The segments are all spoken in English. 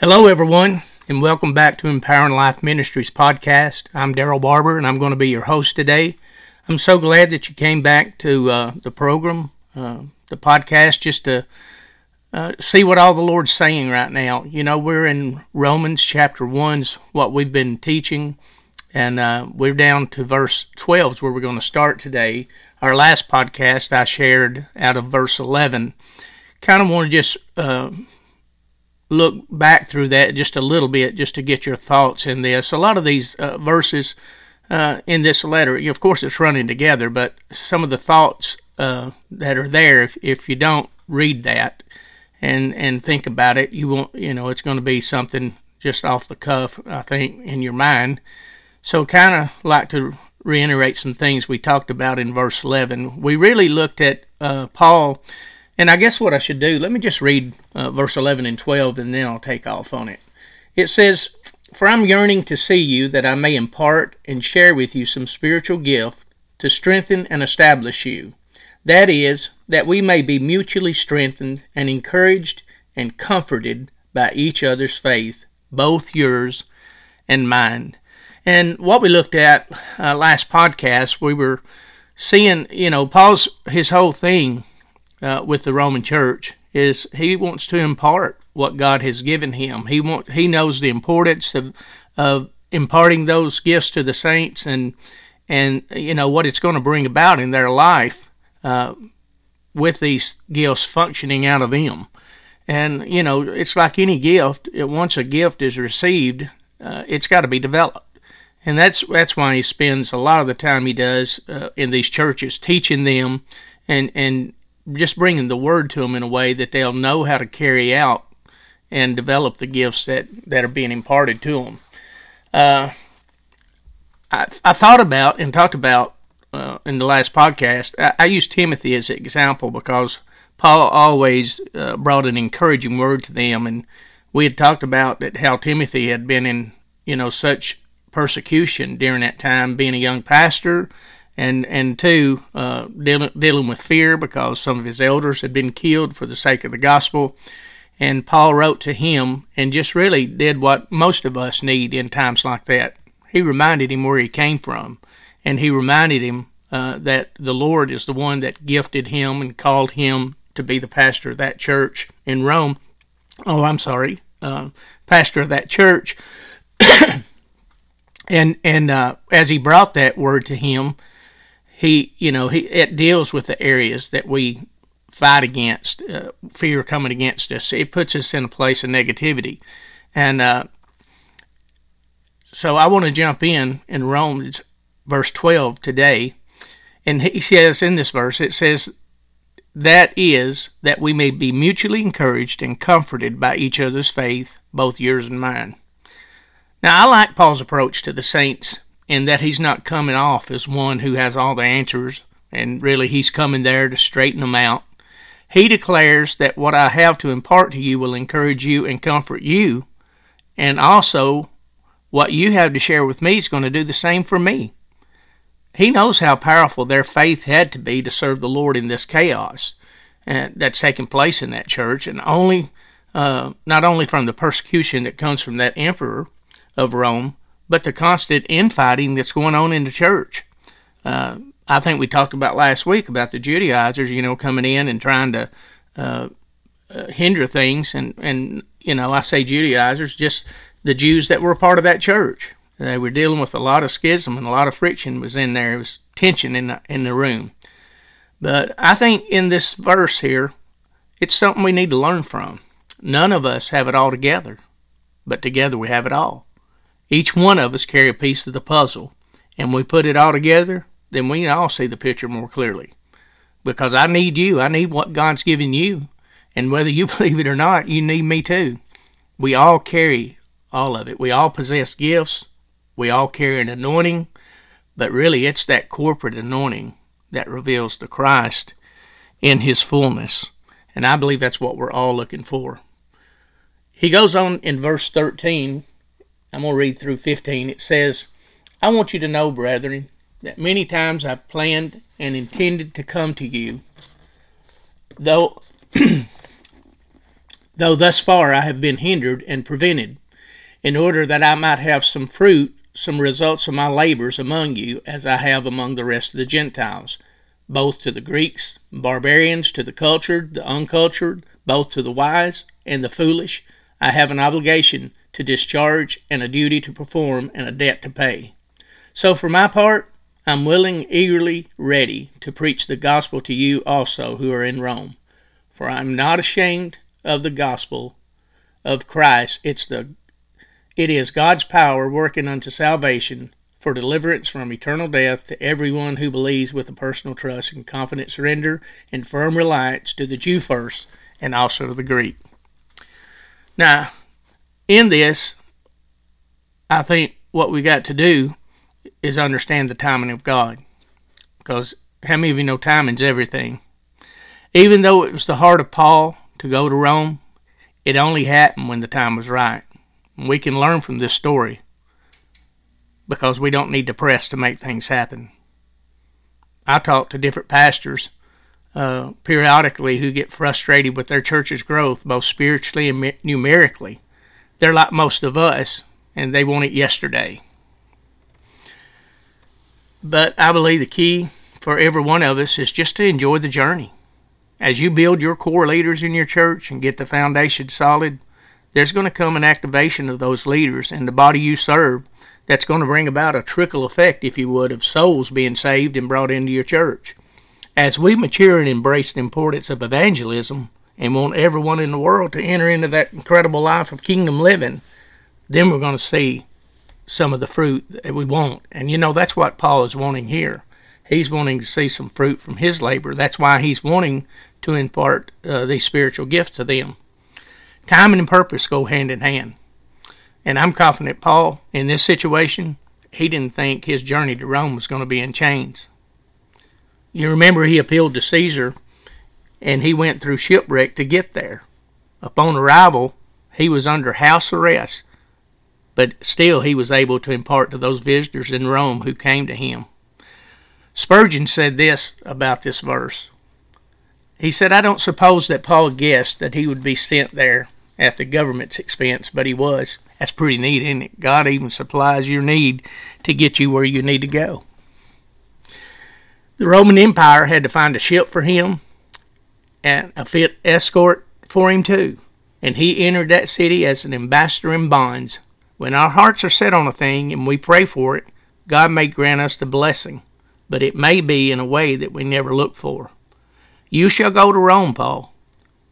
Hello, everyone, and welcome back to Empowering Life Ministries podcast. I'm Daryl Barber, and I'm going to be your host today. I'm so glad that you came back to uh, the program, uh, the podcast, just to uh, see what all the Lord's saying right now. You know, we're in Romans chapter 1's what we've been teaching, and uh, we're down to verse 12 is where we're going to start today. Our last podcast I shared out of verse 11. Kind of want to just uh, look back through that just a little bit just to get your thoughts in this. A lot of these uh, verses uh, in this letter, of course, it's running together, but some of the thoughts uh, that are there, if, if you don't read that and and think about it, you won't, you know, it's going to be something just off the cuff, I think, in your mind. So, kind of like to reiterate some things we talked about in verse 11. We really looked at uh, Paul and I guess what I should do, let me just read uh, verse 11 and 12 and then I'll take off on it. It says, For I'm yearning to see you that I may impart and share with you some spiritual gift to strengthen and establish you. That is, that we may be mutually strengthened and encouraged and comforted by each other's faith, both yours and mine. And what we looked at uh, last podcast, we were seeing, you know, Paul's his whole thing uh, with the Roman Church is he wants to impart what God has given him. He want he knows the importance of of imparting those gifts to the saints and and you know what it's going to bring about in their life uh, with these gifts functioning out of them. And you know it's like any gift. It, Once a gift is received, uh, it's got to be developed. And that's that's why he spends a lot of the time he does uh, in these churches teaching them and and just bringing the word to them in a way that they'll know how to carry out and develop the gifts that, that are being imparted to them. Uh, I, I thought about and talked about uh, in the last podcast, I, I used Timothy as an example because Paul always uh, brought an encouraging word to them, and we had talked about that how Timothy had been in you know such persecution during that time, being a young pastor and and two, uh, dealing dealing with fear because some of his elders had been killed for the sake of the gospel. And Paul wrote to him and just really did what most of us need in times like that. He reminded him where he came from, and he reminded him uh, that the Lord is the one that gifted him and called him to be the pastor of that church in Rome. Oh, I'm sorry, uh, pastor of that church. and and uh, as he brought that word to him, he, you know, he it deals with the areas that we fight against, uh, fear coming against us. It puts us in a place of negativity, and uh, so I want to jump in in Romans verse twelve today, and he says in this verse it says that is that we may be mutually encouraged and comforted by each other's faith, both yours and mine. Now I like Paul's approach to the saints and that he's not coming off as one who has all the answers, and really he's coming there to straighten them out. He declares that what I have to impart to you will encourage you and comfort you, and also what you have to share with me is going to do the same for me. He knows how powerful their faith had to be to serve the Lord in this chaos uh, that's taking place in that church, and only uh, not only from the persecution that comes from that emperor of Rome, but the constant infighting that's going on in the church. Uh, I think we talked about last week about the Judaizers, you know, coming in and trying to uh, uh, hinder things, and and you know, I say Judaizers, just the Jews that were a part of that church. They were dealing with a lot of schism and a lot of friction was in there. It was tension in the, in the room. But I think in this verse here, it's something we need to learn from. None of us have it all together, but together we have it all. Each one of us carry a piece of the puzzle, and we put it all together, then we all see the picture more clearly. Because I need you, I need what God's given you, and whether you believe it or not, you need me too. We all carry all of it. We all possess gifts. We all carry an anointing, but really it's that corporate anointing that reveals the Christ in his fullness. And I believe that's what we're all looking for. He goes on in verse 13 I'm going to read through 15. It says, I want you to know, brethren, that many times I've planned and intended to come to you, though though thus far I have been hindered and prevented, in order that I might have some fruit, some results of my labors among you, as I have among the rest of the Gentiles, both to the Greeks, barbarians, to the cultured, the uncultured, both to the wise and the foolish. I have an obligation to discharge and a duty to perform and a debt to pay. So, for my part, I'm willing, eagerly, ready to preach the gospel to you also who are in Rome. For I'm not ashamed of the gospel of Christ. It's the it is God's power working unto salvation for deliverance from eternal death to everyone who believes with a personal trust and confident surrender and firm reliance to the Jew first and also to the Greek. Now, in this, I think what we got to do is understand the timing of God. Because how many of you know timing's everything? Even though it was the heart of Paul to go to Rome, it only happened when the time was right. And we can learn from this story because we don't need to press to make things happen. I talk to different pastors uh, periodically who get frustrated with their church's growth, both spiritually and numerically. They're like most of us, and they want it yesterday. But I believe the key for every one of us is just to enjoy the journey. As you build your core leaders in your church and get the foundation solid, there's going to come an activation of those leaders and the body you serve that's going to bring about a trickle effect, if you would, of souls being saved and brought into your church. As we mature and embrace the importance of evangelism and want everyone in the world to enter into that incredible life of kingdom living, then we're going to see some of the fruit that we want. And you know, that's what Paul is wanting here. He's wanting to see some fruit from his labor. That's why he's wanting to impart uh, these spiritual gifts to them. Time and purpose go hand in hand. And I'm confident Paul, in this situation, he didn't think his journey to Rome was going to be in chains. You remember he appealed to Caesar and he went through shipwreck to get there. Upon arrival, he was under house arrest but still he was able to impart to those visitors in Rome who came to him. Spurgeon said this about this verse. He said, I don't suppose that Paul guessed that he would be sent there at the government's expense, but he was. That's pretty neat, isn't it? God even supplies your need to get you where you need to go. The Roman Empire had to find a ship for him and a fit escort for him, too. And he entered that city as an ambassador in bonds when our hearts are set on a thing and we pray for it, God may grant us the blessing, but it may be in a way that we never look for. You shall go to Rome, Paul,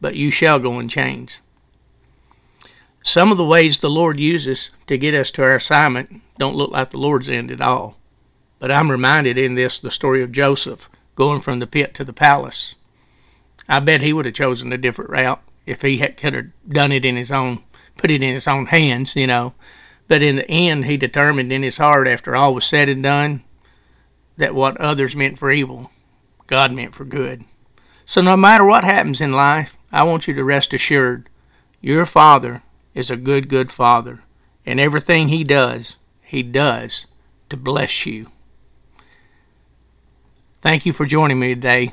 but you shall go in chains. Some of the ways the Lord uses to get us to our assignment don't look like the Lord's end at all. But I'm reminded in this the story of Joseph going from the pit to the palace. I bet he would have chosen a different route if he had, could have done it in his own put it in his own hands, you know. But in the end, he determined in his heart, after all was said and done, that what others meant for evil, God meant for good. So no matter what happens in life, I want you to rest assured your Father is a good, good Father. And everything He does, He does to bless you. Thank you for joining me today.